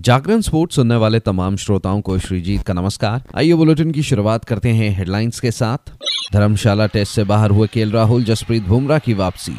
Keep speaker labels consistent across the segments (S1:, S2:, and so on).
S1: जागरण sports सुनने वाले तमाम श्रोताओं को श्रीजीत का नमस्कार। आइए बुलेटिन की शुरुआत करते हैं हेडलाइंस के साथ। धर्मशाला टेस्ट से बाहर हुए केल राहुल, जसप्रीत बुमराह की वापसी।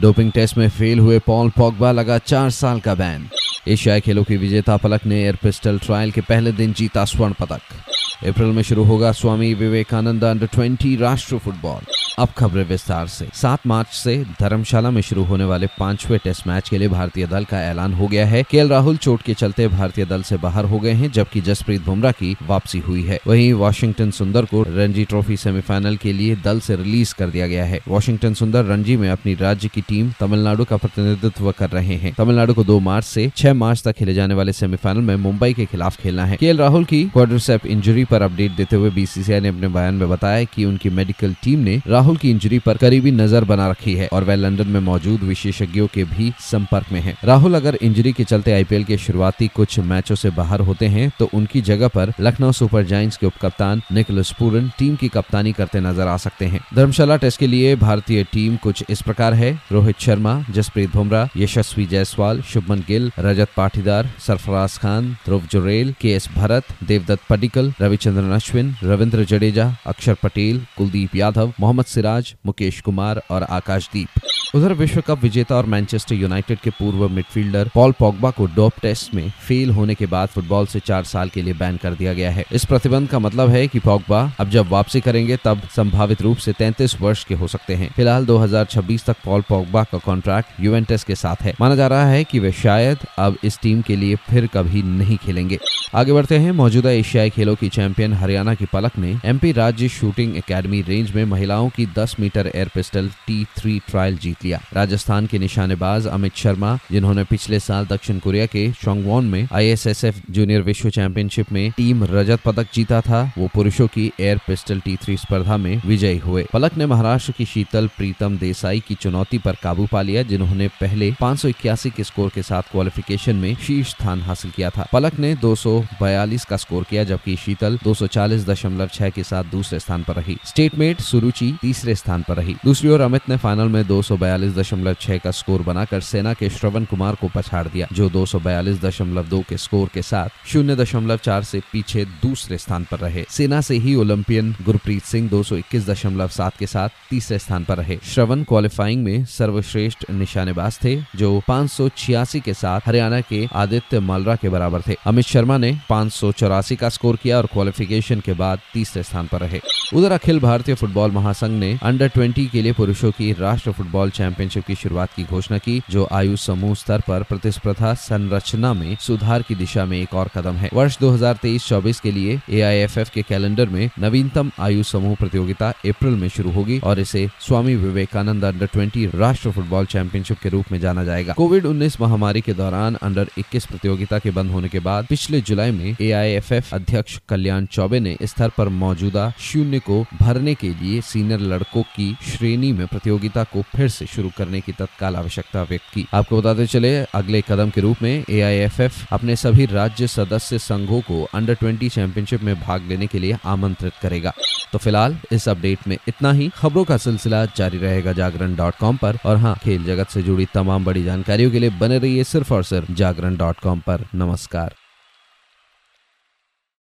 S1: डोपिंग टेस्ट में फेल हुए पॉल पॉगबा लगा चार साल का बैन। एशियाई खेलों की विजेता पलक ने एयर पिस्टल ट्रायल के पहले दिन जीता स्वर्ण पदक। अप्रैल में शुरू होगा स्वामी विवेकानंद अंडर 20 राष्ट्रीय फुटबॉल। अब खबरें विस्तार से। सात मार्च से धर्मशाला में शुरू होने वाले पाँचवें टेस्ट मैच के लिए भारतीय दल का ऐलान हो गया है। के राहुल चोट के चलते भारतीय दल से बाहर हो गए हैं, जबकि जसप्रीत बुमराह की वापसी हुई है। वहीं वॉशिंगटन सुंदर को रणजी ट्रॉफी सेमीफाइनल के लिए दल से रिलीज़ कर दिया गया है। वॉशिंगटन सुंदर रणजी में अपनी राज्य की टीम तमिलनाडु का प्रतिनिधित्व कर रहे हैं। तमिलनाडु को दो मार्च से छह मार्च तक खेले जाने वाले सेमीफाइनल में मुंबई के खिलाफ खेलना है। के राहुल की क्वाड्रिसेप इंजरी पर अपडेट देते हुए बीसीसीआई ने अपने बयान में बताया कि उनकी मेडिकल टीम ने राहुल की इंजरी पर करीबी नज़र बना रखी है और वह लंदन में मौजूद विशेषज्ञों के भी संपर्क में है। राहुल अगर इंजरी के चलते आईपीएल के शुरुआती कुछ मैचों से बाहर होते हैं तो उनकी जगह पर लखनऊ सुपर जायंट्स के उपकप्तान निकोलस पूरन टीम की कप्तानी करते नज़र आ सकते हैं। धर्मशाला टेस्ट के लिए भारतीय टीम कुछ इस प्रकार है। रोहित शर्मा, जसप्रीत बुमराह, यशस्वी जायसवाल, शुभमन गिल, रजत पाटीदार, सरफराज खान, ध्रुव जुरेल के एस भरत, देवदत्त पडिकल, रविचंद्रन अश्विन, रविंद्र जडेजा, अक्षर पटेल, कुलदीप यादव, मोहम्मद सिराज, मुकेश कुमार और आकाशदीप। उधर विश्व कप विजेता और मैनचेस्टर यूनाइटेड के पूर्व मिडफील्डर पॉल पॉगबा को डोप टेस्ट में फेल होने के बाद फुटबॉल से चार साल के लिए बैन कर दिया गया है। इस प्रतिबंध का मतलब है कि पॉगबा अब जब वापसी करेंगे, तब संभावित रूप से 33 वर्ष के हो सकते हैं। फ़िलहाल 2026 तक पॉल पॉगबा का कॉन्ट्रैक्ट यूवेंटस के साथ है। माना जा रहा है कि वे शायद अब इस टीम के लिए फिर कभी नहीं खेलेंगे। आगे बढ़ते हैं। मौजूदा एशियाई खेलों की चैंपियन हरियाणा की पलक ने एमपी राज्य शूटिंग एकेडमी रेंज में महिलाओं की 10 metre air pistol T three trial जीत लिया। राजस्थान के निशानेबाज अमित शर्मा, जिन्होंने पिछले साल दक्षिण कोरिया के शोंगवॉन में आईएसएसएफ जूनियर विश्व चैंपियनशिप में टीम रजत पदक जीता था, वो पुरुषों की एयर पिस्टल टी थ्री स्पर्धा में विजयी हुए। पलक ने महाराष्ट्र की शीतल प्रीतम देसाई की चुनौती पर काबू पा लिया, जिन्होंने पहले पाँच सौ इक्यासी के स्कोर के साथ क्वालिफिकेशन में शीर्ष स्थान हासिल किया था। पलक ने दो सौ बयालीस का स्कोर किया, जबकि शीतल दो के साथ दूसरे स्थान पर रही। स्टेटमेट सुरुचि तीसरे स्थान पर रही। दूसरी ओर अमित ने फाइनल में दो का स्कोर बनाकर सेना के श्रवण कुमार को पछाड़ दिया, जो दो के स्कोर के साथ शून्य दशमलव चार से पीछे दूसरे स्थान पर रहे। सेना से ही ओलंपियन गुरप्रीत सिंह दो सात के साथ तीसरे स्थान पर रहे। श्रवण क्वालिफाइंग में सर्वश्रेष्ठ निशानेबाज थे, जो पाँच सौ छियासी के साथ हरियाणा के आदित्य मालरा के बराबर थे। अमित शर्मा ने पाँच सौ चौरासी का स्कोर किया और क्वालिफिकेशन के बाद तीसरे स्थान पर रहे। उधर अखिल भारतीय फुटबॉल महासंघ ने अंडर 20 के लिए पुरुषों की राष्ट्र फुटबॉल चैंपियनशिप की शुरुआत की घोषणा की, जो आयु समूह स्तर पर प्रतिस्पर्धा संरचना में सुधार की दिशा में एक और कदम है। वर्ष 2023-24 के लिए एआईएफएफ के कैलेंडर में नवीनतम आयु समूह प्रतियोगिता अप्रैल में शुरू होगी और इसे स्वामी विवेकानंद अंडर 20 राष्ट्र फुटबॉल चैंपियनशिप के रूप में जाना जाएगा। कोविड उन्नीस महामारी के दौरान अंडर इक्कीस प्रतियोगिता के बंद होने के बाद पिछले जुलाई में एआईएफएफ अध्यक्ष कल्याण चौबे ने स्तर पर मौजूदा शून्य को भरने के लिए सीनियर लड़कों की श्रेणी में प्रतियोगिता को फिर से शुरू करने की तत्काल आवश्यकता व्यक्त की। आपको बताते चले, अगले कदम के रूप में एआईएफएफ अपने सभी राज्य सदस्य संघों को अंडर 20 चैंपियनशिप में भाग लेने के लिए आमंत्रित करेगा। तो फ़िलहाल, इस अपडेट में इतना ही। खबरों का सिलसिला जारी रहेगा जागरण डॉट कॉम पर। और हाँ खेल जगत से जुड़ी तमाम बड़ी जानकारियों के लिए बने रहिए सिर्फ़ और सिर्फ़ जागरण डॉट कॉम पर। नमस्कार।